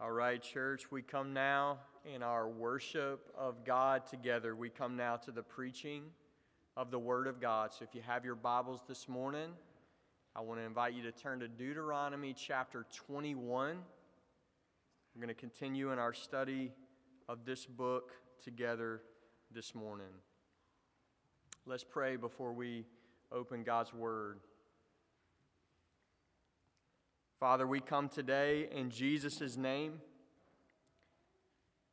All right, church, we come now in our worship of God together. We come now to the preaching of the Word of God. So if you have your Bibles this morning, I want to invite you to turn to Deuteronomy chapter 21. We're going to continue in our study of this book together this morning. Let's pray before we open God's Word. Father, we come today in Jesus' name.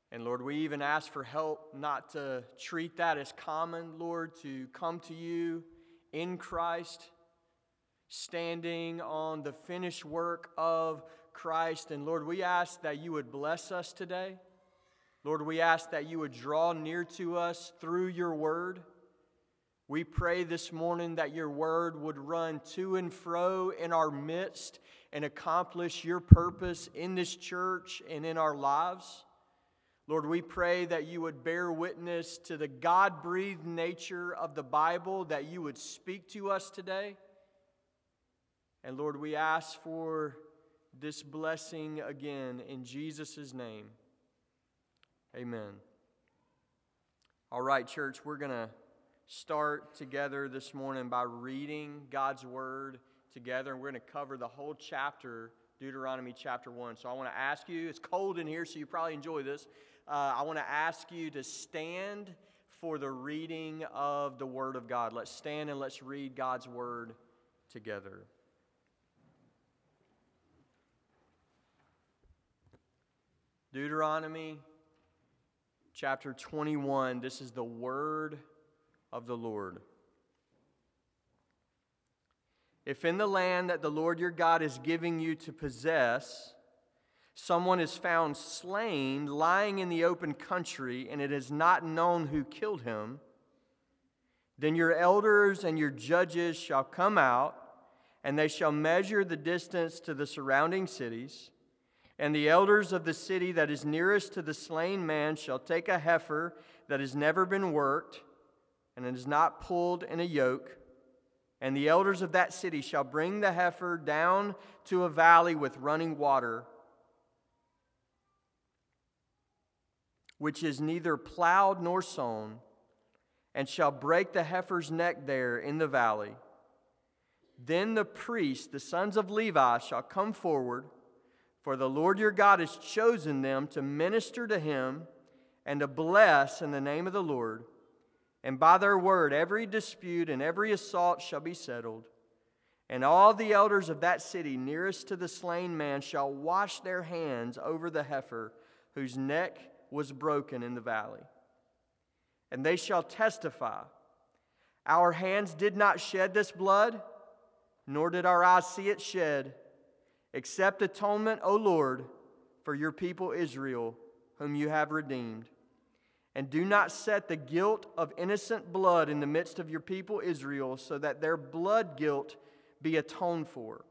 And Lord, we even ask for help not to treat that as common, Lord, to come to you in Christ, standing on the finished work of Christ. And Lord, we ask that you would bless us today. Lord, we ask that you would draw near to us through your word. We pray this morning that your word would run to and fro in our midst and accomplish your purpose in this church and in our lives. Lord, we pray that you would bear witness to the God breathed nature of the Bible, that you would speak to us today. And Lord, we ask for this blessing again in Jesus' name. Amen. All right, church, we're going to start together this morning by reading God's Word together, and we're going to cover the whole chapter, Deuteronomy chapter 1. So I want to ask you, it's cold in here, so you probably enjoy this. Uh, I want to ask you to stand for the reading of the Word of God. Let's stand and let's read God's Word together. Deuteronomy chapter 21. This is the Word of the Lord. If in the land that the Lord your God is giving you to possess, someone is found slain, lying in the open country, and it is not known who killed him, then your elders and your judges shall come out, and they shall measure the distance to the surrounding cities. And the elders of the city that is nearest to the slain man shall take a heifer that has never been worked, and it is not pulled in a yoke and the elders of that city shall bring the heifer down to a valley with running water, which is neither plowed nor sown, and shall break the heifer's neck there in the valley. Then the priests, the sons of Levi, shall come forward, for the Lord your God has chosen them to minister to him and to bless in the name of the Lord. And by their word, every dispute and every assault shall be settled. And all the elders of that city nearest to the slain man shall wash their hands over the heifer whose neck was broken in the valley. And they shall testify Our hands did not shed this blood, nor did our eyes see it shed, except atonement, O Lord, for your people Israel, whom you have redeemed. And do not set the guilt of innocent blood in the midst of your people Israel, so that their blood guilt be atoned for.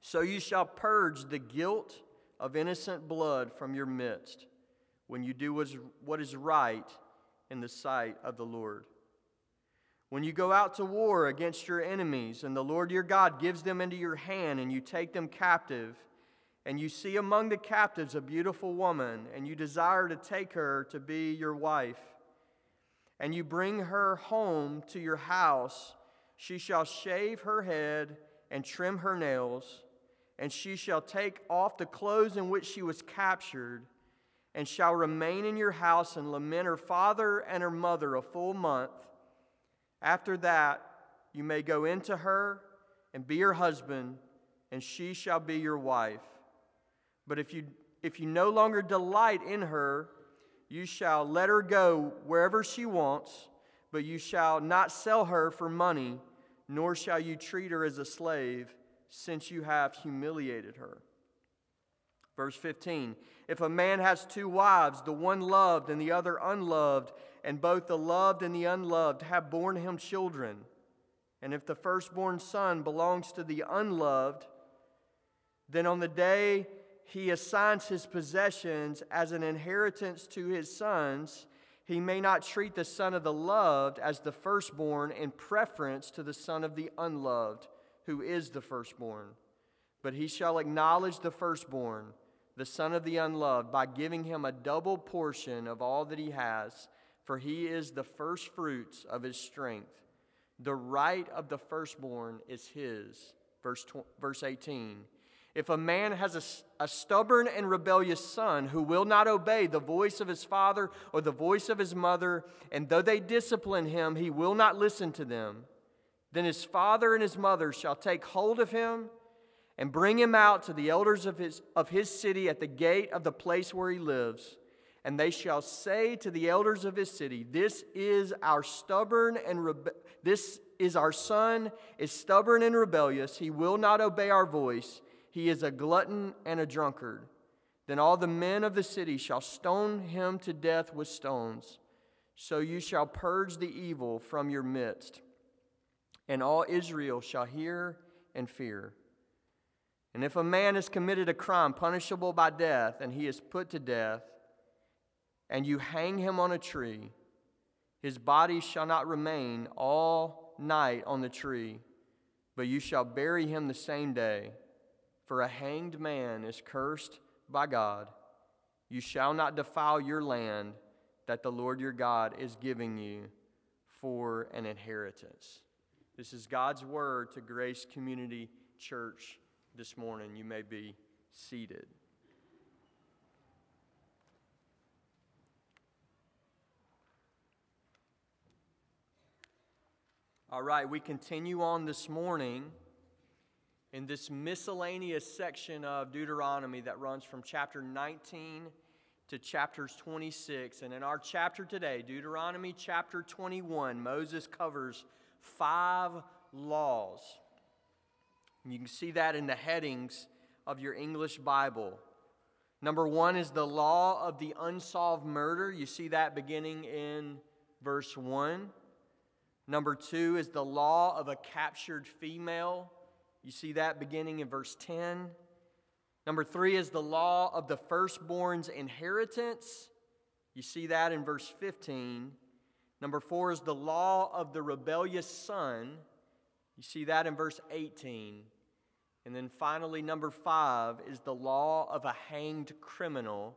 So you shall purge the guilt of innocent blood from your midst when you do what is right in the sight of the Lord. When you go out to war against your enemies, and the Lord your God gives them into your hand, and you take them captive, and you see among the captives a beautiful woman, and you desire to take her to be your wife, and you bring her home to your house, she shall shave her head and trim her nails, and she shall take off the clothes in which she was captured, and shall remain in your house and lament her father and her mother a full month. After that, you may go into her and be her husband, and she shall be your wife. But if you, if you no longer delight in her, you shall let her go wherever she wants, but you shall not sell her for money, nor shall you treat her as a slave, since you have humiliated her. Verse 15 If a man has two wives, the one loved and the other unloved, and both the loved and the unloved have borne him children, and if the firstborn son belongs to the unloved, then on the day he assigns his possessions as an inheritance to his sons, he may not treat the son of the loved as the firstborn in preference to the son of the unloved, who is the firstborn. But he shall acknowledge the firstborn, the son of the unloved, by giving him a double portion of all that he has, for he is the firstfruits of his strength. The right of the firstborn is his. Verse, verse 18. If a man has a, a stubborn and rebellious son who will not obey the voice of his father or the voice of his mother, and though they discipline him, he will not listen to them, then his father and his mother shall take hold of him and bring him out to the elders of his, of his city at the gate of the place where he lives. And they shall say to the elders of his city, This is our stubborn and rebe- this is our son, is stubborn and rebellious. He will not obey our voice. He is a glutton and a drunkard. Then all the men of the city shall stone him to death with stones. So you shall purge the evil from your midst. And all Israel shall hear and fear. And if a man has committed a crime punishable by death, and he is put to death, and you hang him on a tree, his body shall not remain all night on the tree, but you shall bury him the same day. For a hanged man is cursed by God. You shall not defile your land that the Lord your God is giving you for an inheritance. This is God's word to Grace Community Church this morning. You may be seated. All right, we continue on this morning in this miscellaneous section of Deuteronomy that runs from chapter 19 to chapters 26. And in our chapter today, Deuteronomy chapter 21, Moses covers five laws. You can see that in the headings of your English Bible. Number one is the law of the unsolved murder. You see that beginning in verse 1. Number two is the law of a captured female. You see that beginning in verse 10. Number three is the law of the firstborn's inheritance. You see that in verse 15. Number four is the law of the rebellious son. You see that in verse 18. And then finally, number five is the law of a hanged criminal.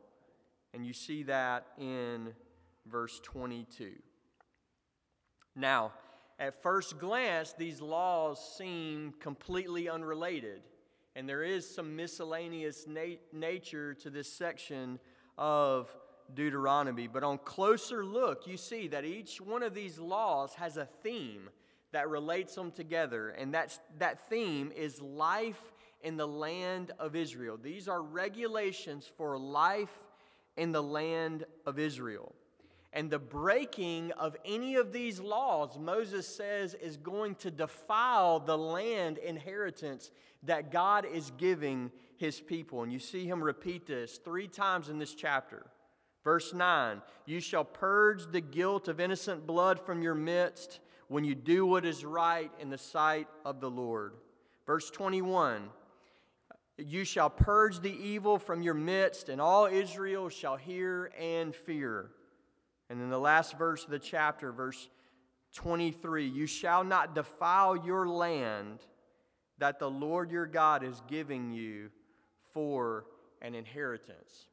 And you see that in verse 22. Now, at first glance, these laws seem completely unrelated, and there is some miscellaneous na- nature to this section of Deuteronomy. But on closer look, you see that each one of these laws has a theme that relates them together, and that's, that theme is life in the land of Israel. These are regulations for life in the land of Israel. And the breaking of any of these laws, Moses says, is going to defile the land inheritance that God is giving his people. And you see him repeat this three times in this chapter. Verse 9 You shall purge the guilt of innocent blood from your midst when you do what is right in the sight of the Lord. Verse 21 You shall purge the evil from your midst, and all Israel shall hear and fear. And in the last verse of the chapter, verse 23, you shall not defile your land that the Lord your God is giving you for an inheritance.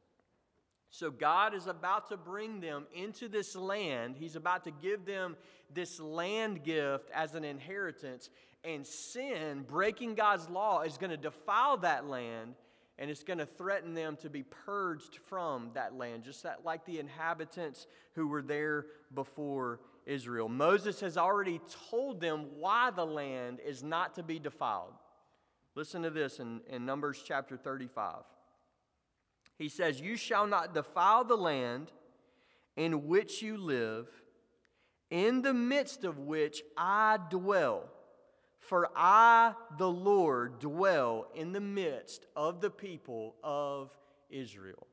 So, God is about to bring them into this land. He's about to give them this land gift as an inheritance. And sin, breaking God's law, is going to defile that land and it's going to threaten them to be purged from that land, just that, like the inhabitants who were there before Israel. Moses has already told them why the land is not to be defiled. Listen to this in, in Numbers chapter 35. He says, You shall not defile the land in which you live, in the midst of which I dwell for I, the Lord, dwell in the midst of the people of Israel.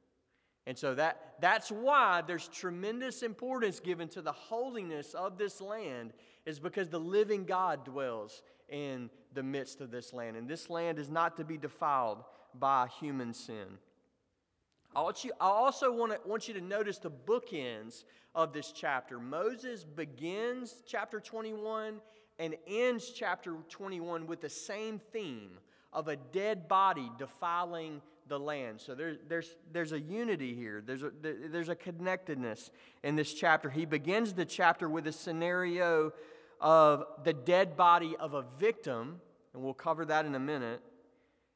And so that, that's why there's tremendous importance given to the holiness of this land, is because the living God dwells in the midst of this land. And this land is not to be defiled by human sin. I, want you, I also want, to, want you to notice the bookends of this chapter. Moses begins chapter 21 and ends chapter 21 with the same theme of a dead body defiling the land. So there, there's, there's a unity here, there's a, there's a connectedness in this chapter. He begins the chapter with a scenario of the dead body of a victim, and we'll cover that in a minute.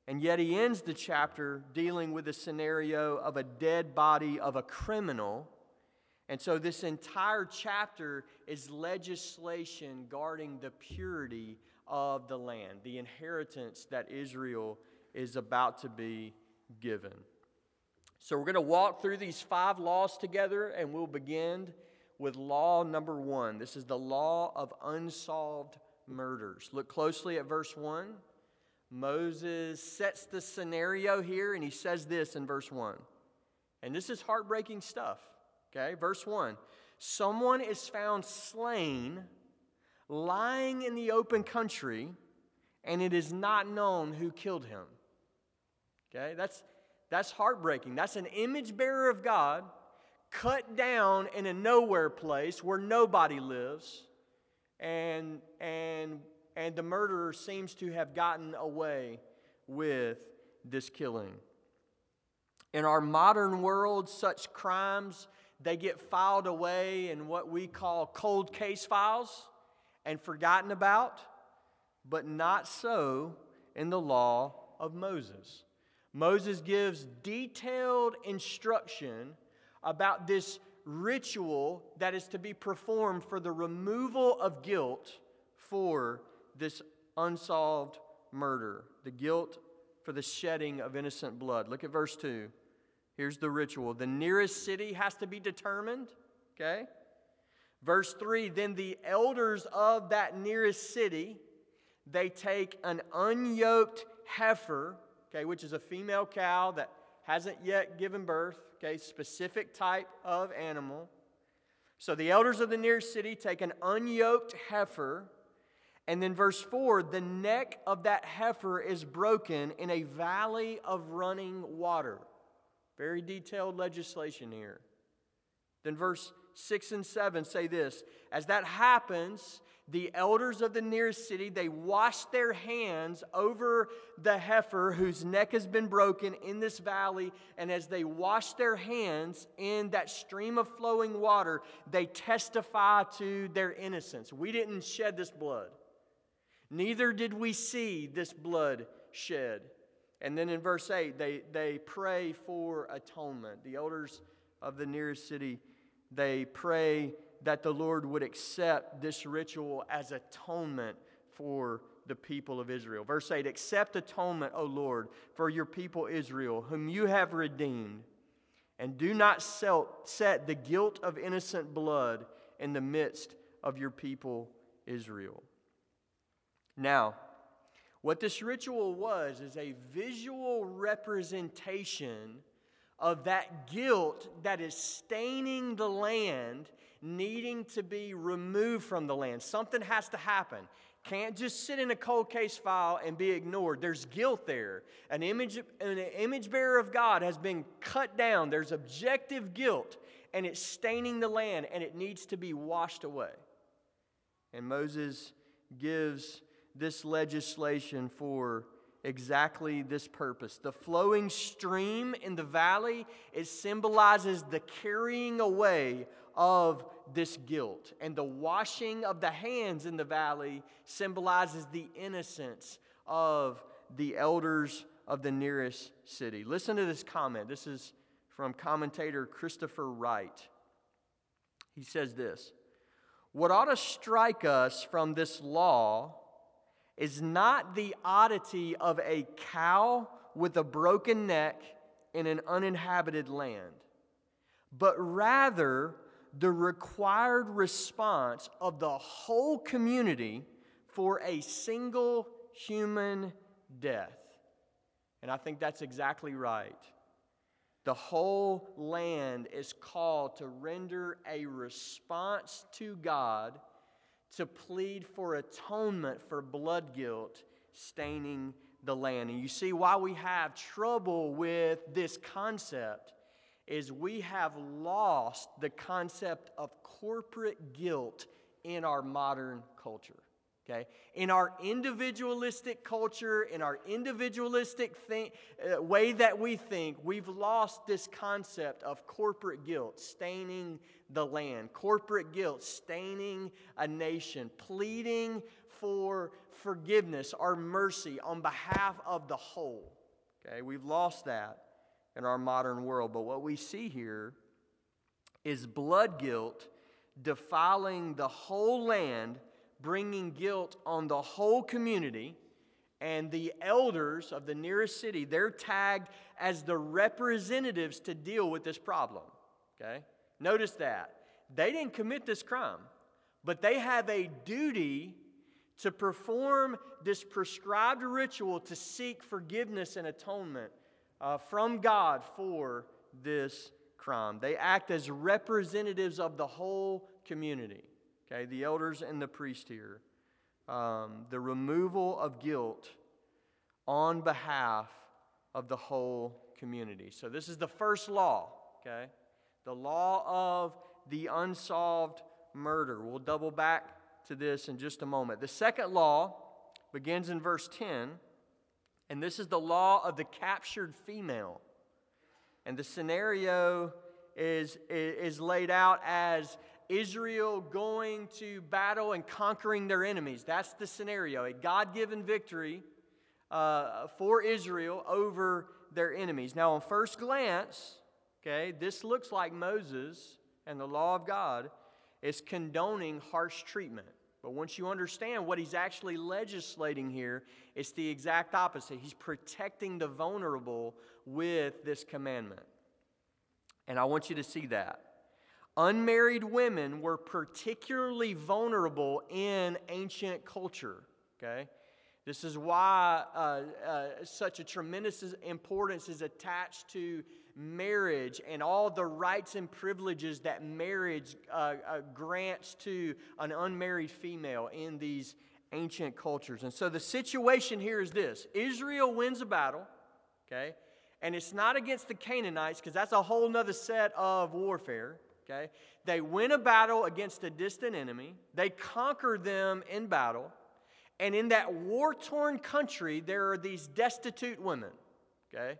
And yet he ends the chapter dealing with a scenario of a dead body of a criminal. And so this entire chapter is legislation guarding the purity of the land, the inheritance that Israel is about to be given. So we're going to walk through these five laws together, and we'll begin with law number one. This is the law of unsolved murders. Look closely at verse 1. Moses sets the scenario here, and he says this in verse 1. And this is heartbreaking stuff. Okay, verse 1. Someone is found slain, lying in the open country, and it is not known who killed him. Okay, that's, that's heartbreaking. That's an image bearer of God cut down in a nowhere place where nobody lives, and, and, and the murderer seems to have gotten away with this killing. In our modern world, such crimes they get filed away in what we call cold case files and forgotten about, but not so in the law of Moses. Moses gives detailed instruction about this ritual that is to be performed for the removal of guilt for this unsolved murder, the guilt for the shedding of innocent blood. Look at verse 2. Here's the ritual the nearest city has to be determined, okay? Verse 3 Then the elders of that nearest city, they take an unyoked heifer okay, which is a female cow that hasn't yet given birth, okay, specific type of animal. So the elders of the nearest city take an unyoked heifer, and then verse 4 the neck of that heifer is broken in a valley of running water. Very detailed legislation here. Then verse 6 and 7 say this As that happens, the elders of the nearest city they wash their hands over the heifer whose neck has been broken in this valley and as they wash their hands in that stream of flowing water they testify to their innocence. We didn't shed this blood. Neither did we see this blood shed and then in verse 8 they, they pray for atonement the elders of the nearest city they pray that the Lord would accept this ritual as atonement for the people of Israel. Verse 8 Accept atonement, O Lord, for your people Israel, whom you have redeemed, and do not set the guilt of innocent blood in the midst of your people Israel. Now, what this ritual was is a visual representation of that guilt that is staining the land needing to be removed from the land. Something has to happen. Can't just sit in a cold case file and be ignored. There's guilt there. An image, an image bearer of God has been cut down. There's objective guilt, and it's staining the land, and it needs to be washed away. And Moses gives this legislation for exactly this purpose. The flowing stream in the valley, it symbolizes the carrying away of this guilt. And the washing of the hands in the valley symbolizes the innocence of the elders of the nearest city. Listen to this comment. This is from commentator Christopher Wright. He says this What ought to strike us from this law is not the oddity of a cow with a broken neck in an uninhabited land, but rather the required response of the whole community for a single human death. And I think that's exactly right. The whole land is called to render a response to God to plead for atonement for blood guilt staining the land. And you see why we have trouble with this concept is we have lost the concept of corporate guilt in our modern culture. Okay? In our individualistic culture, in our individualistic think, uh, way that we think, we've lost this concept of corporate guilt staining the land, corporate guilt staining a nation, pleading for forgiveness or mercy on behalf of the whole. Okay? We've lost that in our modern world. But what we see here is blood guilt defiling the whole land bringing guilt on the whole community. And the elders of the nearest city, they're tagged as the representatives to deal with this problem. Okay? Notice that. They didn't commit this crime, but they have a duty to perform this prescribed ritual to seek forgiveness and atonement uh, from God for this crime. They act as representatives of the whole community. Okay, the elders and the priest here. Um, the removal of guilt on behalf of the whole community. So, this is the first law, okay? The law of the unsolved murder. We'll double back to this in just a moment. The second law begins in verse 10, and this is the law of the captured female. And the scenario is, is laid out as Israel going to battle and conquering their enemies. That's the scenario, a God given victory uh, for Israel over their enemies. Now, on first glance, okay, this looks like Moses and the law of God is condoning harsh treatment. But once you understand what he's actually legislating here, it's the exact opposite. He's protecting the vulnerable with this commandment. And I want you to see that. Unmarried women were particularly vulnerable in ancient culture, okay? This is why uh, uh, such a tremendous importance is attached to marriage and all the rights and privileges that marriage uh, uh grants to an unmarried female in these ancient cultures. And so the situation here is this Israel wins a battle, okay? And it's not against the Canaanites, because that's a whole other set of warfare. Okay? They win a battle against a distant enemy, they conquer them in battle, and in that war torn country, there are these destitute women. Okay?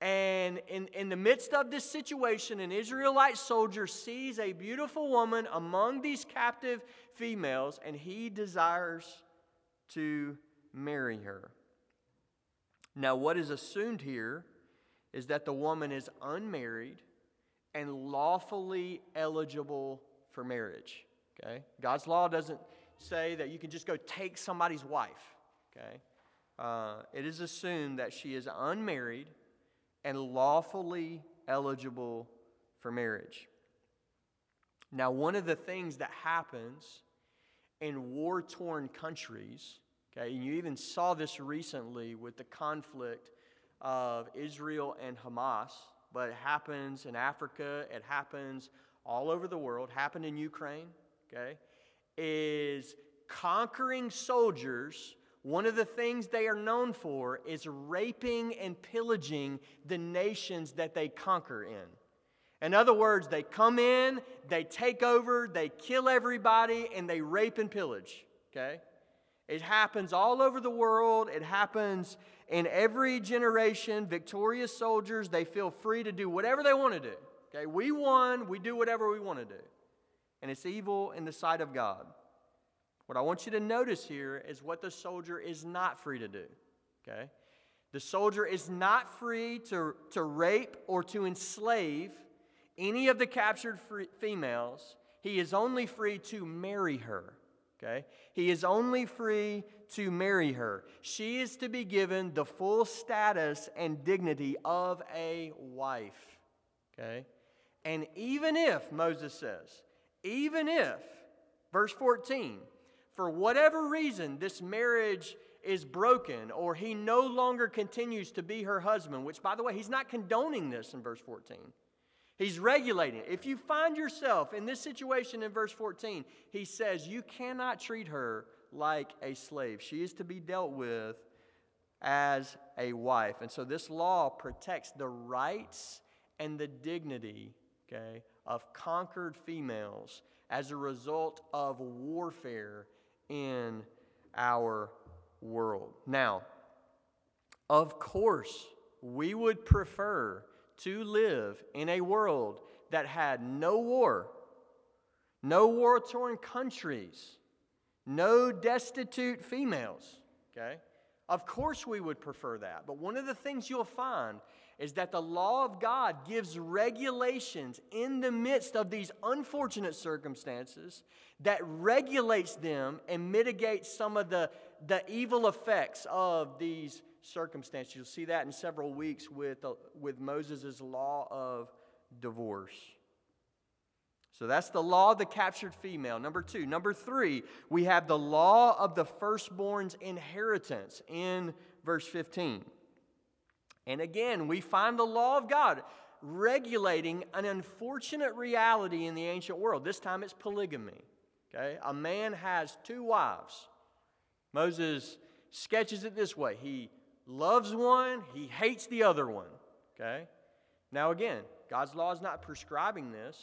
And in, in the midst of this situation, an Israelite soldier sees a beautiful woman among these captive females, and he desires to marry her. Now, what is assumed here is that the woman is unmarried and lawfully eligible for marriage. Okay? God's law doesn't say that you can just go take somebody's wife. Okay? Uh, it is assumed that she is unmarried and lawfully eligible for marriage. Now, one of the things that happens in war torn countries, okay, and you even saw this recently with the conflict of Israel and Hamas, but it happens in Africa, it happens all over the world, happened in Ukraine, okay, is conquering soldiers. One of the things they are known for is raping and pillaging the nations that they conquer in. In other words, they come in, they take over, they kill everybody, and they rape and pillage. Okay? It happens all over the world. It happens in every generation, victorious soldiers, they feel free to do whatever they want to do. Okay, we won, we do whatever we want to do. And it's evil in the sight of God. What I want you to notice here is what the soldier is not free to do. Okay? The soldier is not free to, to rape or to enslave any of the captured females. He is only free to marry her. Okay? He is only free to marry her. She is to be given the full status and dignity of a wife. Okay? And even if, Moses says, even if, verse 14, for whatever reason this marriage is broken or he no longer continues to be her husband, which, by the way, he's not condoning this in verse 14. He's regulating it. If you find yourself in this situation in verse 14, he says you cannot treat her like a slave. She is to be dealt with as a wife. And so this law protects the rights and the dignity, okay, of conquered females as a result of warfare in our world. Now, of course, we would prefer to live in a world that had no war, no war torn countries, no destitute females. Okay? Of course, we would prefer that. But one of the things you'll find is that the law of God gives regulations in the midst of these unfortunate circumstances that regulates them and mitigates some of the, the evil effects of these circumstances. You'll see that in several weeks with, uh, with Moses' law of divorce. So that's the law of the captured female. Number two. Number three, we have the law of the firstborn's inheritance in verse 15. And again, we find the law of God regulating an unfortunate reality in the ancient world. This time it's polygamy. Okay? A man has two wives. Moses sketches it this way he loves one, he hates the other one. Okay? Now, again, God's law is not prescribing this,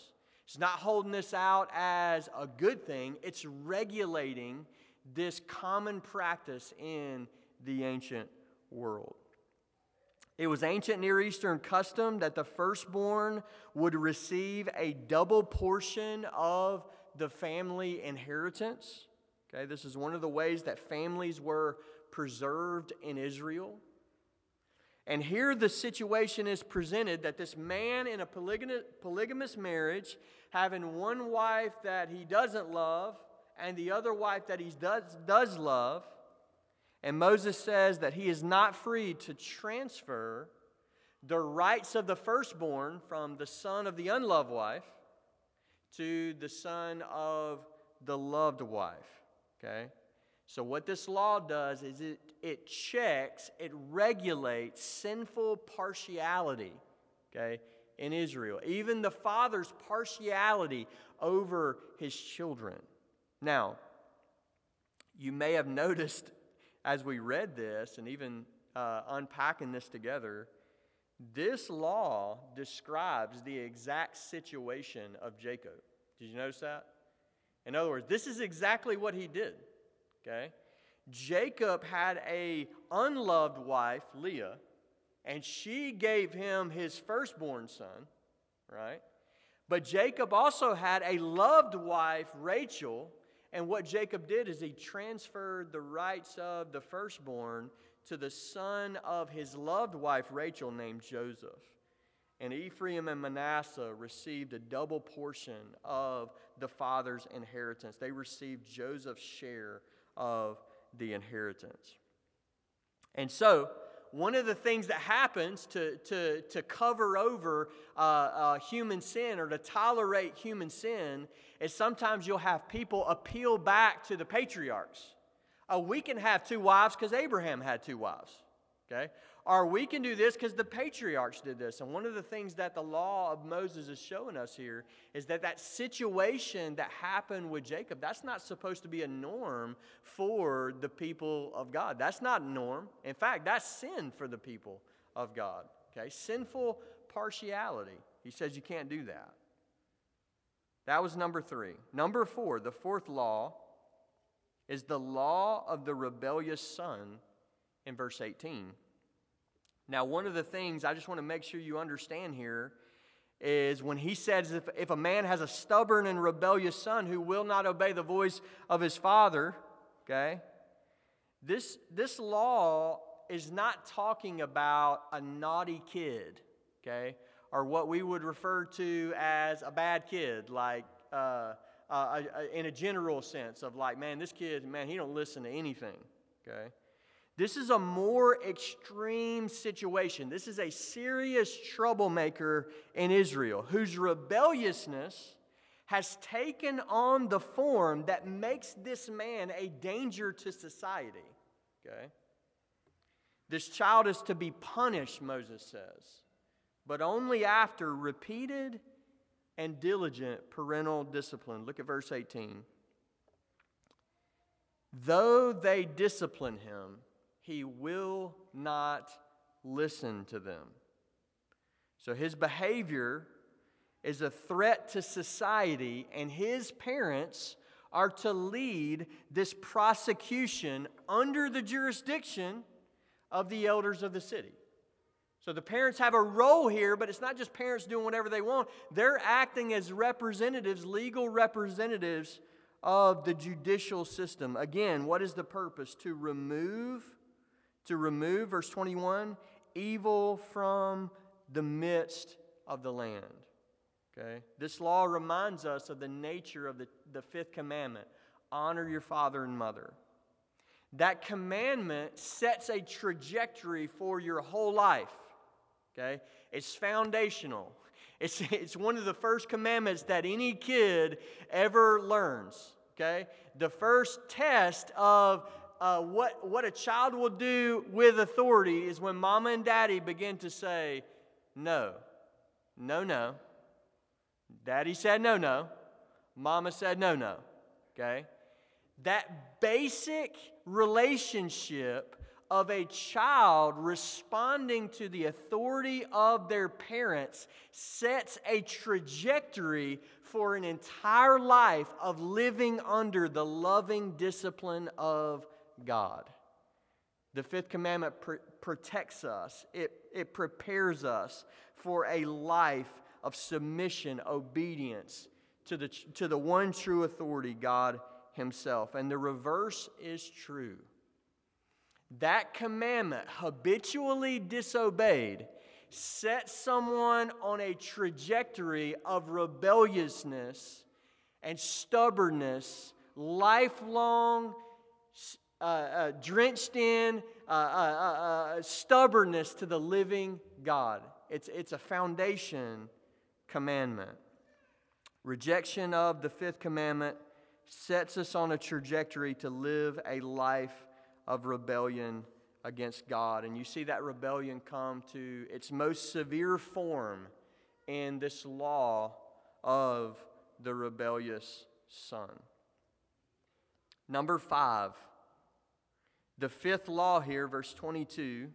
it's not holding this out as a good thing, it's regulating this common practice in the ancient world. It was ancient Near Eastern custom that the firstborn would receive a double portion of the family inheritance. Okay, this is one of the ways that families were preserved in Israel. And here the situation is presented that this man in a polygamous marriage, having one wife that he doesn't love and the other wife that he does, does love, and Moses says that he is not free to transfer the rights of the firstborn from the son of the unloved wife to the son of the loved wife. Okay? So, what this law does is it, it checks, it regulates sinful partiality, okay, in Israel. Even the father's partiality over his children. Now, you may have noticed as we read this and even uh, unpacking this together, this law describes the exact situation of Jacob. Did you notice that? In other words, this is exactly what he did. Okay? Jacob had a unloved wife, Leah, and she gave him his firstborn son, right? But Jacob also had a loved wife, Rachel, and what Jacob did is he transferred the rights of the firstborn to the son of his loved wife, Rachel, named Joseph. And Ephraim and Manasseh received a double portion of the father's inheritance. They received Joseph's share of the inheritance. And so, one of the things that happens to, to, to cover over uh, uh, human sin or to tolerate human sin is sometimes you'll have people appeal back to the patriarchs. Uh, we can have two wives because Abraham had two wives. Okay? Or we can do this because the patriarchs did this. And one of the things that the law of Moses is showing us here is that that situation that happened with Jacob, that's not supposed to be a norm for the people of God. That's not norm. In fact, that's sin for the people of God. Okay? Sinful partiality. He says you can't do that. That was number three. Number four, the fourth law is the law of the rebellious son in verse 18. Now, one of the things I just want to make sure you understand here is when he says, if, if a man has a stubborn and rebellious son who will not obey the voice of his father, okay, this, this law is not talking about a naughty kid, okay, or what we would refer to as a bad kid, like uh, uh, in a general sense of like, man, this kid, man, he don't listen to anything, okay. This is a more extreme situation. This is a serious troublemaker in Israel whose rebelliousness has taken on the form that makes this man a danger to society. Okay? This child is to be punished, Moses says, but only after repeated and diligent parental discipline. Look at verse 18. Though they discipline him, he will not listen to them. So his behavior is a threat to society, and his parents are to lead this prosecution under the jurisdiction of the elders of the city. So the parents have a role here, but it's not just parents doing whatever they want. They're acting as representatives, legal representatives of the judicial system. Again, what is the purpose? To remove, to remove, verse 21, evil from the midst of the land. Okay? This law reminds us of the nature of the, the fifth commandment honor your father and mother. That commandment sets a trajectory for your whole life. Okay? It's foundational. It's, it's one of the first commandments that any kid ever learns. Okay? The first test of uh, what, what a child will do with authority is when mama and daddy begin to say, no, no, no. Daddy said no, no. Mama said no, no. Okay? That basic relationship of a child responding to the authority of their parents sets a trajectory for an entire life of living under the loving discipline of God. The fifth commandment pr- protects us, it, it prepares us for a life of submission, obedience to the, to the one true authority, God Himself. And the reverse is true. That commandment, habitually disobeyed, sets someone on a trajectory of rebelliousness and stubbornness, lifelong, uh, uh, drenched in uh, uh, uh, uh stubbornness to the living God. It's, it's a foundation commandment. Rejection of the fifth commandment sets us on a trajectory to live a life of rebellion against God. And you see that rebellion come to its most severe form in this law of the rebellious son. Number five, the fifth law here, verse 22,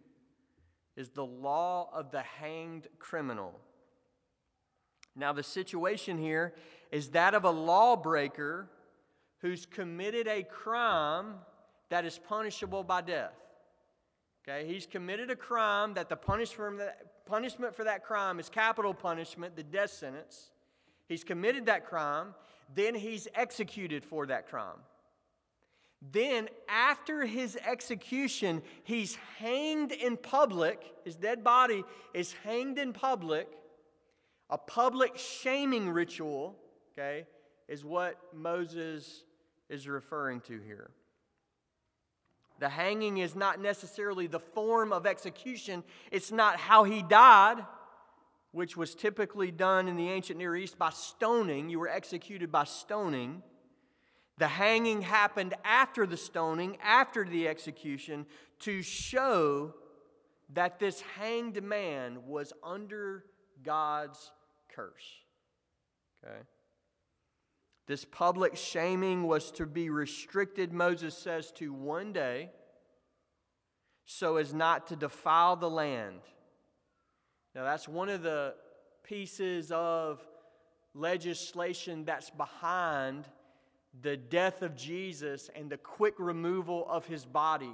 is the law of the hanged criminal. Now, the situation here is that of a lawbreaker who's committed a crime that is punishable by death. Okay, he's committed a crime that the punishment, for that crime is capital punishment, the death sentence. He's committed that crime, then he's executed for that crime. Then, after his execution, he's hanged in public. His dead body is hanged in public a public shaming ritual, okay, is what Moses is referring to here. The hanging is not necessarily the form of execution, it's not how he died, which was typically done in the ancient Near East by stoning. You were executed by stoning. The hanging happened after the stoning, after the execution, to show that this hanged man was under God's curse. Okay? This public shaming was to be restricted, Moses says, to one day so as not to defile the land. Now, that's one of the pieces of legislation that's behind the death of Jesus and the quick removal of his body.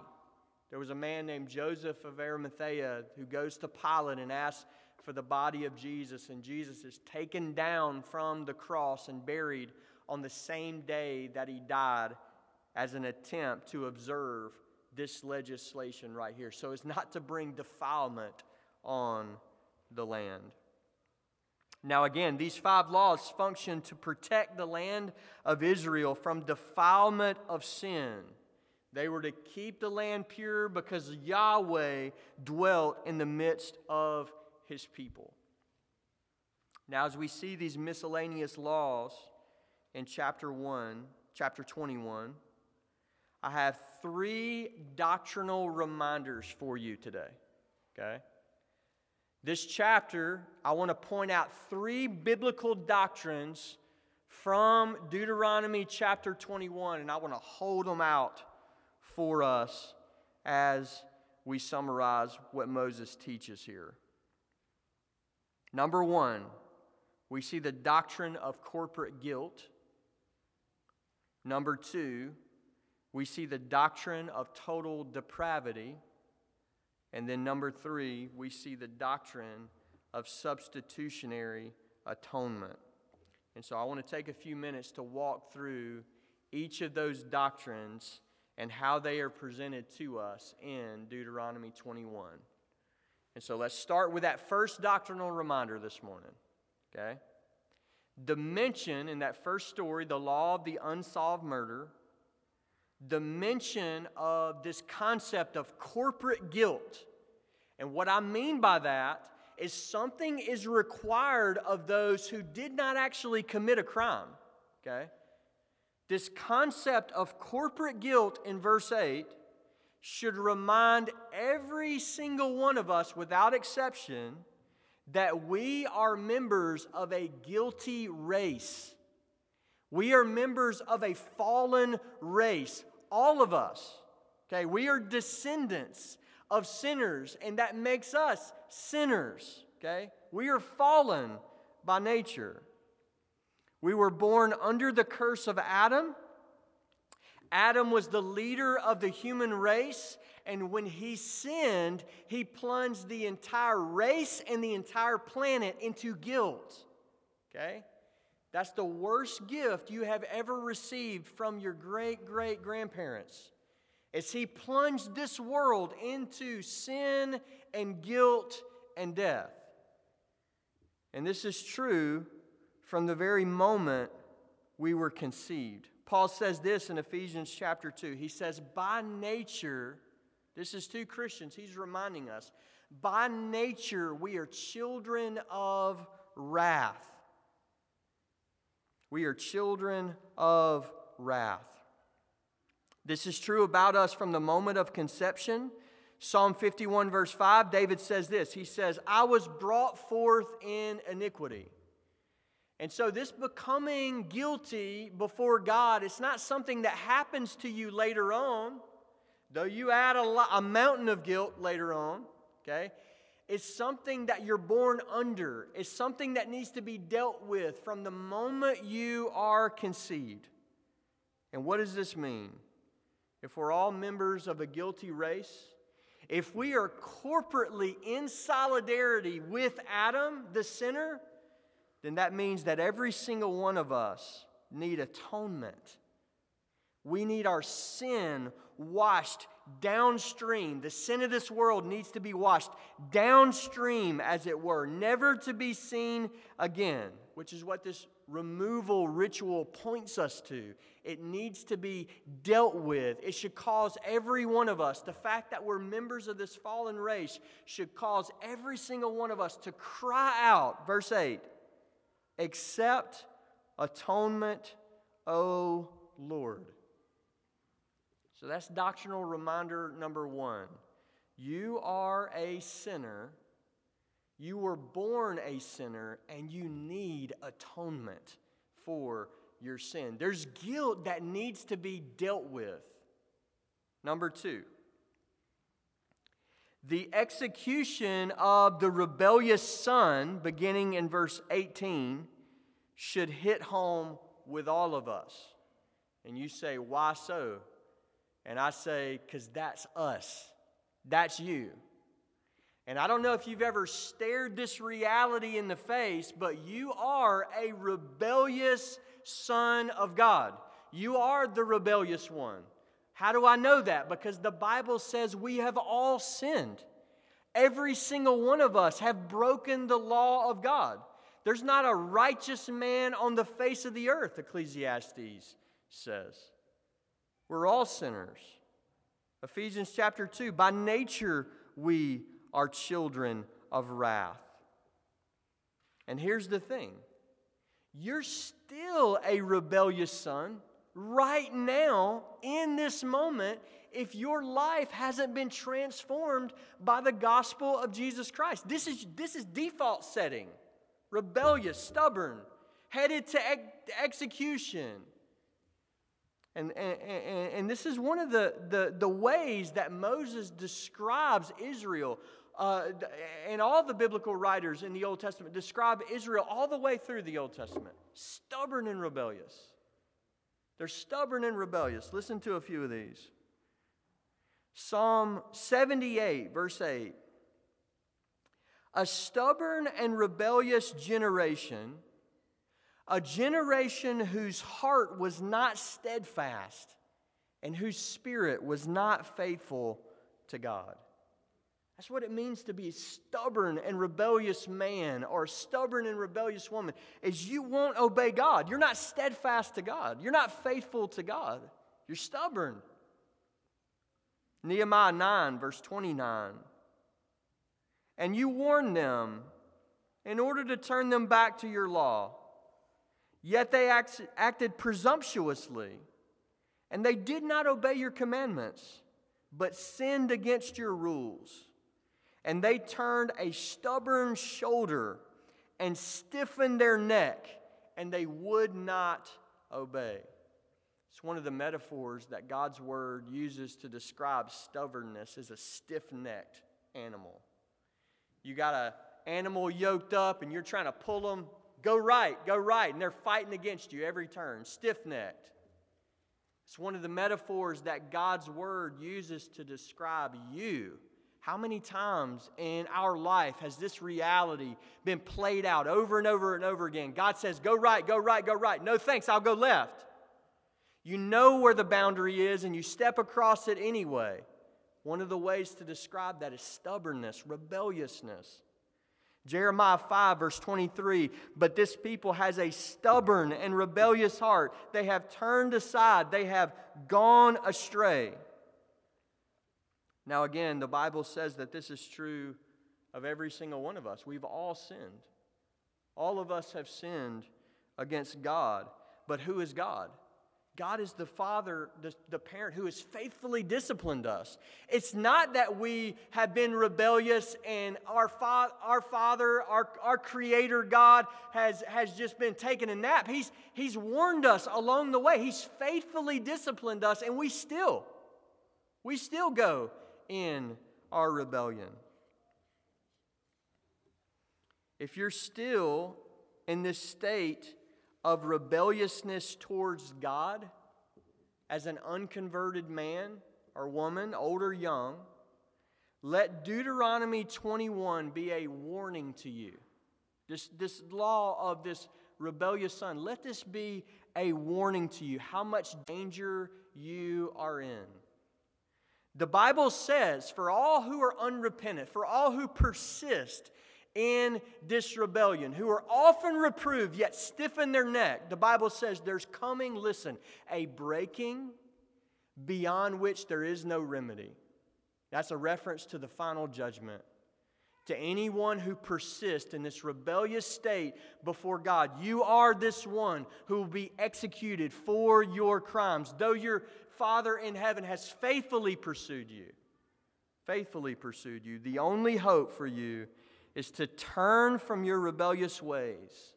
There was a man named Joseph of Arimathea who goes to Pilate and asks for the body of Jesus, and Jesus is taken down from the cross and buried on the same day that he died as an attempt to observe this legislation right here, so as not to bring defilement on the land. Now, again, these five laws function to protect the land of Israel from defilement of sin. They were to keep the land pure because Yahweh dwelt in the midst of his people. Now, as we see these miscellaneous laws in chapter 1, chapter 21, I have three doctrinal reminders for you today. Okay? This chapter, I want to point out three biblical doctrines from Deuteronomy chapter 21, and I want to hold them out for us as we summarize what Moses teaches here. Number one, we see the doctrine of corporate guilt. Number two, we see the doctrine of total depravity. And then number three, we see the doctrine of substitutionary atonement. And so I want to take a few minutes to walk through each of those doctrines and how they are presented to us in Deuteronomy 21. And so let's start with that first doctrinal reminder this morning. Okay? The mention in that first story, the law of the unsolved murder, the mention of this concept of corporate guilt. And what I mean by that is something is required of those who did not actually commit a crime. Okay? This concept of corporate guilt in verse 8 should remind every single one of us, without exception, that we are members of a guilty race. We are members of a fallen race, all of us. Okay, we are descendants of sinners, and that makes us sinners. Okay, we are fallen by nature. We were born under the curse of Adam. Adam was the leader of the human race, and when he sinned, he plunged the entire race and the entire planet into guilt. Okay? That's the worst gift you have ever received from your great great grandparents. As he plunged this world into sin and guilt and death. And this is true from the very moment we were conceived. Paul says this in Ephesians chapter 2. He says, By nature, this is to Christians, he's reminding us, by nature we are children of wrath. We are children of wrath. This is true about us from the moment of conception. Psalm 51, verse 5, David says this He says, I was brought forth in iniquity. And so, this becoming guilty before God, it's not something that happens to you later on, though you add a, a mountain of guilt later on, okay? It's something that you're born under. is something that needs to be dealt with from the moment you are conceived. And what does this mean? If we're all members of a guilty race, if we are corporately in solidarity with Adam, the sinner, then that means that every single one of us need atonement. We need our sin washed downstream. The sin of this world needs to be washed downstream, as it were, never to be seen again, which is what this removal ritual points us to. It needs to be dealt with. It should cause every one of us, the fact that we're members of this fallen race, should cause every single one of us to cry out, verse 8 accept atonement, O Lord. So that's doctrinal reminder number one. You are a sinner. You were born a sinner, and you need atonement for your sin. There's guilt that needs to be dealt with. Number two, the execution of the rebellious son, beginning in verse 18, should hit home with all of us. And you say, Why so? And I say, Because that's us. That's you. And I don't know if you've ever stared this reality in the face, but you are a rebellious son of God. You are the rebellious one. How do I know that? Because the Bible says we have all sinned. Every single one of us have broken the law of God. There's not a righteous man on the face of the earth, Ecclesiastes says. We're all sinners. Ephesians chapter 2 By nature, we are children of wrath. And here's the thing you're still a rebellious son right now, in this moment, if your life hasn't been transformed by the gospel of Jesus Christ. This is, this is default setting rebellious, stubborn, headed to ex- execution. And, and, and, this is one of the, the, the ways that Moses describes Israel. Uh, and all the biblical writers in the Old Testament describe Israel all the way through the Old Testament stubborn and rebellious. They're stubborn and rebellious. Listen to a few of these. Psalm 78, verse 8. A stubborn and rebellious generation, a generation whose heart was not steadfast and whose spirit was not faithful to God. That's what it means to be a stubborn and rebellious man or a stubborn and rebellious woman is you won't obey God. You're not steadfast to God. You're not faithful to God. You're stubborn. Nehemiah 9 verse 29. And you warn them in order to turn them back to your law. Yet they act, acted presumptuously, and they did not obey your commandments, but sinned against your rules and they turned a stubborn shoulder and stiffened their neck, and they would not obey. It's one of the metaphors that God's word uses to describe stubbornness as a stiff necked animal. You got an animal yoked up, and you're trying to pull them, go right, go right, and they're fighting against you every turn, stiff necked. It's one of the metaphors that God's word uses to describe you how many times in our life has this reality been played out over and over and over again? God says, Go right, go right, go right. No thanks, I'll go left. You know where the boundary is and you step across it anyway. One of the ways to describe that is stubbornness, rebelliousness. Jeremiah 5, verse 23 But this people has a stubborn and rebellious heart. They have turned aside, they have gone astray. Now, again, the Bible says that this is true of every single one of us. We've all sinned. All of us have sinned against God. But who is God? God is the Father, the, the, parent who has faithfully disciplined us. It's not that we have been rebellious and our, fa- our Father, our, our Creator God, has, has just been taking a nap. He's, he's warned us along the way. He's faithfully disciplined us, and we still, we still go in our rebellion. If you're still in this state of rebelliousness towards God as an unconverted man or woman, old or young, let Deuteronomy 21 be a warning to you. This, this law of this rebellious son, let this be a warning to you how much danger you are in. The Bible says, for all who are unrepentant, for all who persist in this rebellion, who are often reproved yet stiffen their neck, the Bible says there's coming, listen, a breaking beyond which there is no remedy. That's a reference to the final judgment. To anyone who persists in this rebellious state before God, you are this one who will be executed for your crimes. Though your Father in heaven has faithfully pursued you, faithfully pursued you, the only hope for you is to turn from your rebellious ways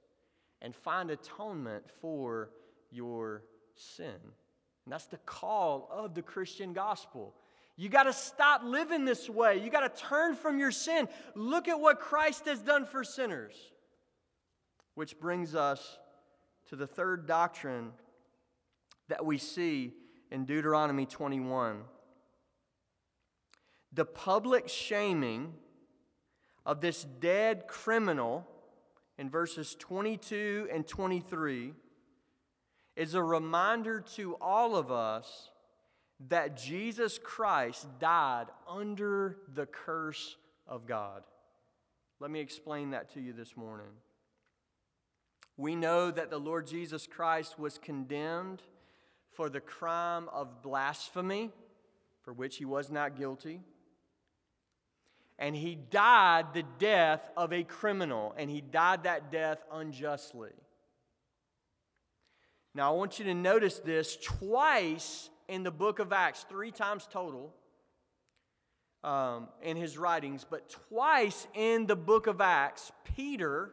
and find atonement for your sin. And that's the call of the Christian gospel. You got to stop living this way. You got to turn from your sin. Look at what Christ has done for sinners. Which brings us to the third doctrine that we see in Deuteronomy 21. The public shaming of this dead criminal in verses 22 and 23 is a reminder to all of us that Jesus Christ died under the curse of God. Let me explain that to you this morning. We know that the Lord Jesus Christ was condemned for the crime of blasphemy, for which he was not guilty. And he died the death of a criminal, and he died that death unjustly. Now, I want you to notice this twice in the book of Acts, three times total um, in his writings, but twice in the book of Acts, Peter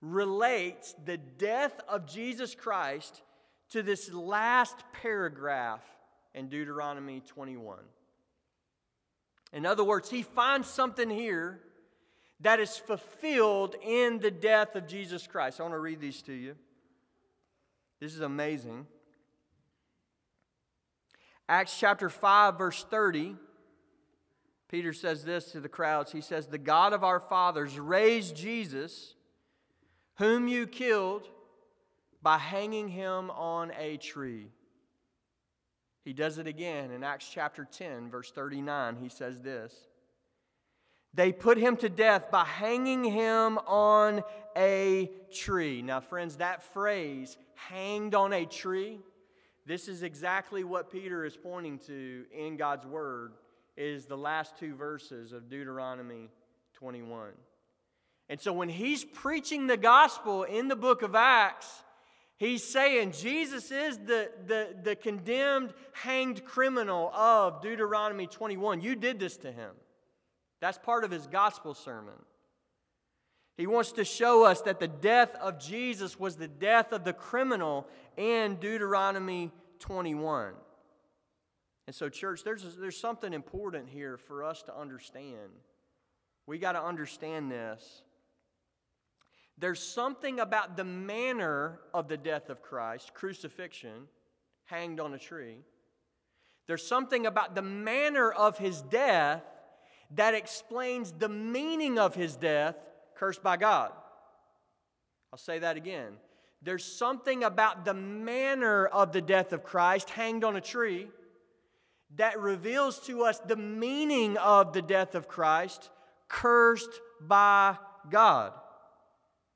relates the death of Jesus Christ to this last paragraph in Deuteronomy 21. In other words, he finds something here that is fulfilled in the death of Jesus Christ. I want to read these to you. This is amazing. Acts chapter 5, verse 30, Peter says this to the crowds. He says, The God of our fathers raised Jesus, whom you killed by hanging him on a tree. He does it again in Acts chapter 10, verse 39. He says this They put him to death by hanging him on a tree. Now, friends, that phrase, hanged on a tree, this is exactly what Peter is pointing to in God's word is the last two verses of Deuteronomy 21. And so when he's preaching the gospel in the book of Acts, He's saying Jesus is the, the, the condemned, hanged criminal of Deuteronomy 21. You did this to him. That's part of his gospel sermon. He wants to show us that the death of Jesus was the death of the criminal in Deuteronomy 21. And so, church, there's, there's something important here for us to understand. We got to understand this. There's something about the manner of the death of Christ, crucifixion, hanged on a tree. There's something about the manner of his death that explains the meaning of his death, cursed by God. I'll say that again. There's something about the manner of the death of Christ, hanged on a tree, that reveals to us the meaning of the death of Christ, cursed by God.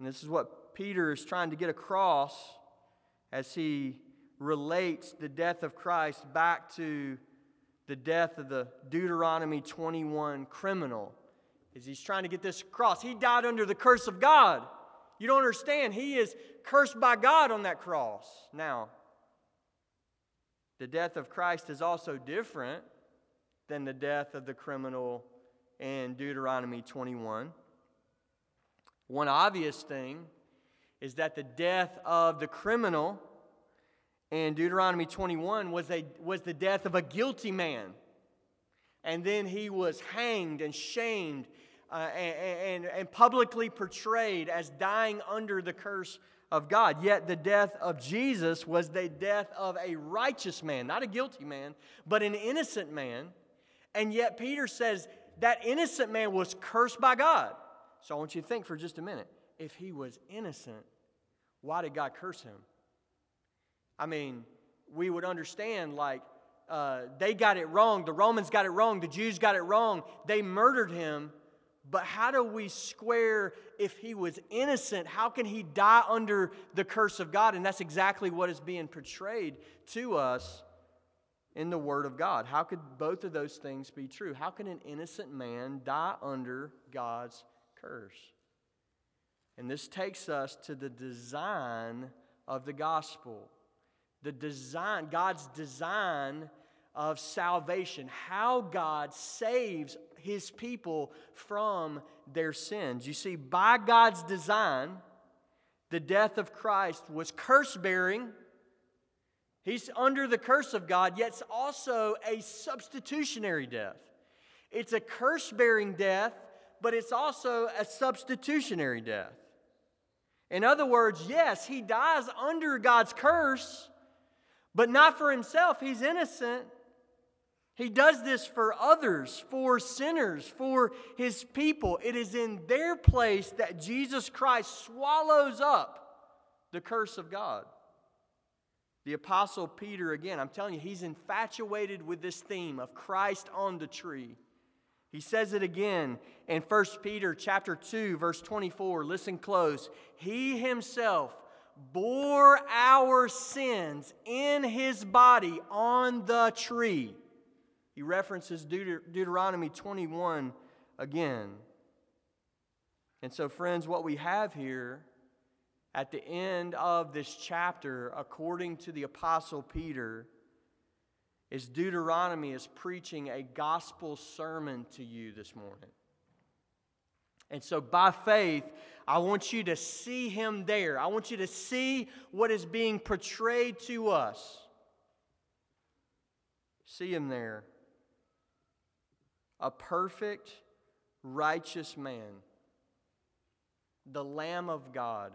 And this is what Peter is trying to get across as he relates the death of Christ back to the death of the Deuteronomy 21 criminal. Is he's trying to get this across. He died under the curse of God. You don't understand. He is cursed by God on that cross. Now, the death of Christ is also different than the death of the criminal in Deuteronomy 21. One obvious thing is that the death of the criminal in Deuteronomy 21 was, a, was the death of a guilty man. And then he was hanged and shamed uh, and, and, and publicly portrayed as dying under the curse of God. Yet the death of Jesus was the death of a righteous man, not a guilty man, but an innocent man. And yet Peter says that innocent man was cursed by God. So I want you to think for just a minute. If he was innocent, why did God curse him? I mean, we would understand like uh, they got it wrong, the Romans got it wrong, the Jews got it wrong, they murdered him. But how do we square if he was innocent? How can he die under the curse of God? And that's exactly what is being portrayed to us in the Word of God. How could both of those things be true? How can an innocent man die under God's And this takes us to the design of the gospel. The design, God's design of salvation, how God saves his people from their sins. You see, by God's design, the death of Christ was curse bearing. He's under the curse of God, yet it's also a substitutionary death. It's a curse bearing death but it's also a substitutionary death. In other words, yes, he dies under God's curse, but not for himself. He's innocent. He does this for others, for sinners, for his people. It is in their place that Jesus Christ swallows up the curse of God. The Apostle Peter, again, I'm telling you, he's infatuated with this theme of Christ on the tree. He says it again in 1 Peter chapter 2 verse 24. Listen close. He himself bore our sins in his body on the tree. He references Deut- Deuteronomy 21 again. And so friends, what we have here at the end of this chapter according to the apostle Peter is Deuteronomy is preaching a gospel sermon to you this morning. And so, by faith, I want you to see him there. I want you to see what is being portrayed to us. See him there. A perfect, righteous man, the Lamb of God,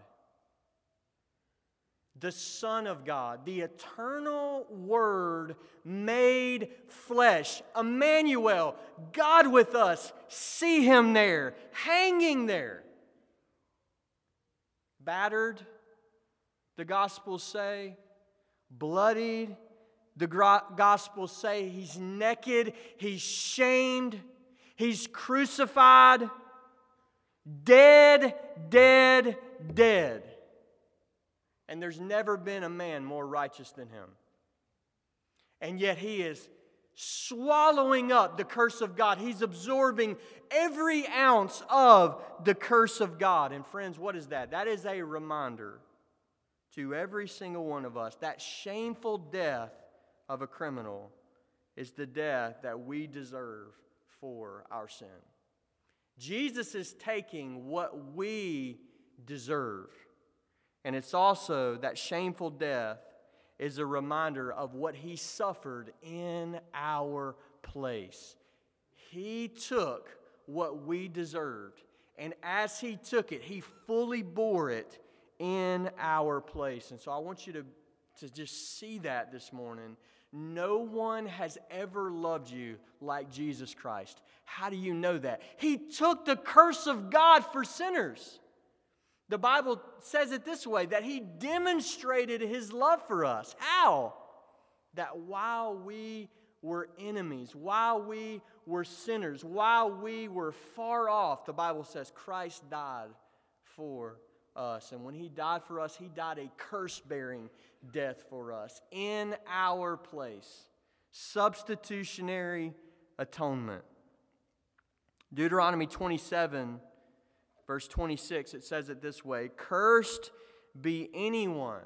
the Son of God, the eternal Word made flesh, Emmanuel, God with us. See him there, hanging there. Battered, the Gospels say, bloodied, the Gospels say he's naked, he's shamed, he's crucified, dead, dead, dead. And there's never been a man more righteous than him. And yet he is swallowing up the curse of God. He's absorbing every ounce of the curse of God. And friends, what is that? That is a reminder to every single one of us that shameful death of a criminal is the death that we deserve for our sin. Jesus is taking what we deserve. And it's also that shameful death is a reminder of what he suffered in our place. He took what we deserved, and as he took it, he fully bore it in our place. And so I want you to, to just see that this morning. No one has ever loved you like Jesus Christ. How do you know that? He took the curse of God for sinners. The Bible says it this way that he demonstrated his love for us. How? That while we were enemies, while we were sinners, while we were far off, the Bible says Christ died for us. And when he died for us, he died a curse bearing death for us in our place. Substitutionary atonement. Deuteronomy 27 verse 26, it says it this way Cursed be anyone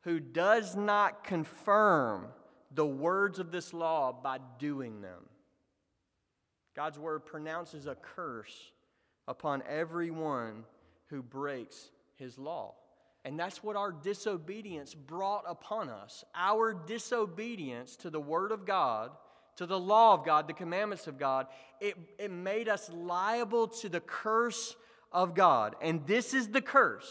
who does not confirm the words of this law by doing them. God's word pronounces a curse upon everyone who breaks his law. And that's what our disobedience brought upon us. Our disobedience to the word of God to the law of God, the commandments of God, it, it made us liable to the curse of God. And this is the curse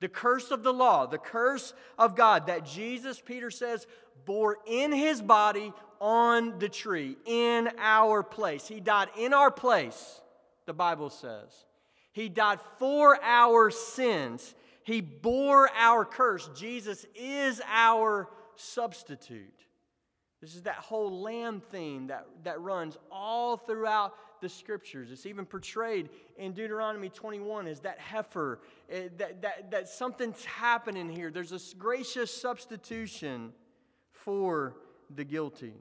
the curse of the law, the curse of God that Jesus, Peter says, bore in his body on the tree, in our place. He died in our place, the Bible says. He died for our sins. He bore our curse. Jesus is our substitute. This is that whole lamb theme that, that runs all throughout the scriptures. It's even portrayed in Deuteronomy 21 as that heifer, eh, that, that, that something's happening here. There's a gracious substitution for the guilty.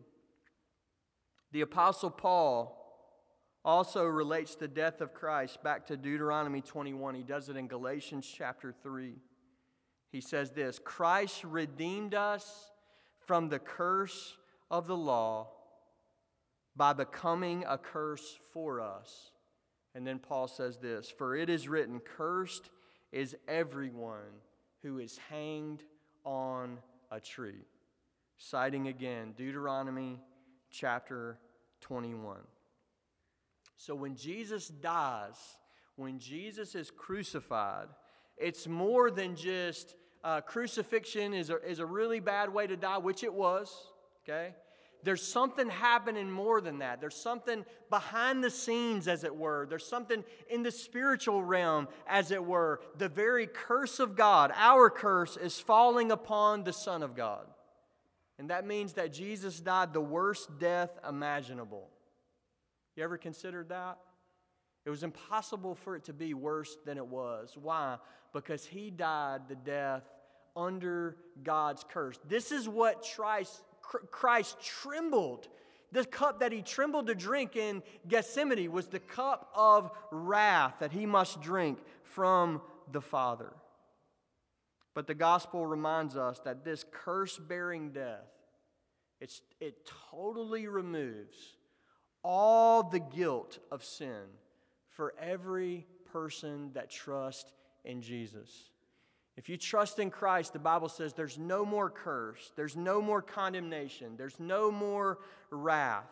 The Apostle Paul also relates the death of Christ back to Deuteronomy 21. He does it in Galatians chapter 3. He says this Christ redeemed us from the curse of the law by becoming a curse for us. And then Paul says this For it is written, Cursed is everyone who is hanged on a tree. Citing again Deuteronomy chapter 21. So when Jesus dies, when Jesus is crucified, it's more than just uh, crucifixion is a, is a really bad way to die, which it was okay? There's something happening more than that. There's something behind the scenes, as it were. There's something in the spiritual realm, as it were. The very curse of God, our curse, is falling upon the Son of God. And that means that Jesus died the worst death imaginable. You ever considered that? It was impossible for it to be worse than it was. Why? Because he died the death under God's curse. This is what Christ, Christ trembled. The cup that he trembled to drink in Gethsemane was the cup of wrath that he must drink from the Father. But the gospel reminds us that this curse bearing death, it's, it totally removes all the guilt of sin for every person that trusts in Jesus. If you trust in Christ, the Bible says there's no more curse, there's no more condemnation, there's no more wrath.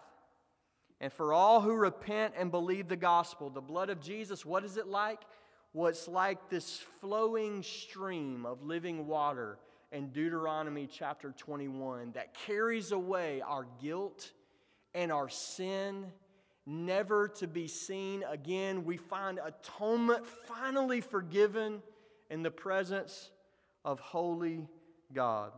And for all who repent and believe the gospel, the blood of Jesus, what is it like? what's like this flowing stream of living water in Deuteronomy chapter 21 that carries away our guilt and our sin, never to be seen again. We find atonement finally forgiven in the presence of holy God.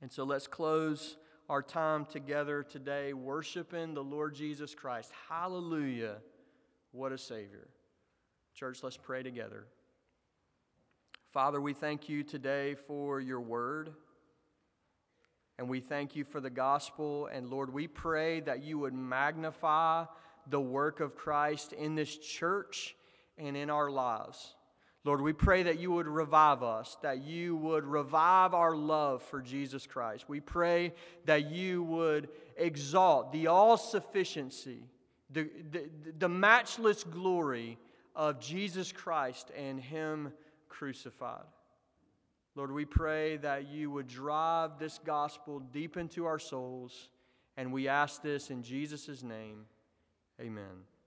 And so let's close our time together today worshiping the Lord Jesus Christ. Hallelujah. What a Savior. Church, let's pray together. Father, we thank you today for your word. And we thank you for the gospel. And Lord, we pray that you would magnify the work of Christ in this church and in our lives. Lord, we pray that you would revive us, that you would revive our love for Jesus Christ. We pray that you would exalt the all sufficiency, the, the, the matchless glory of Jesus Christ and Him crucified. Lord, we pray that you would drive this gospel deep into our souls, and we ask this in Jesus' name. Amen.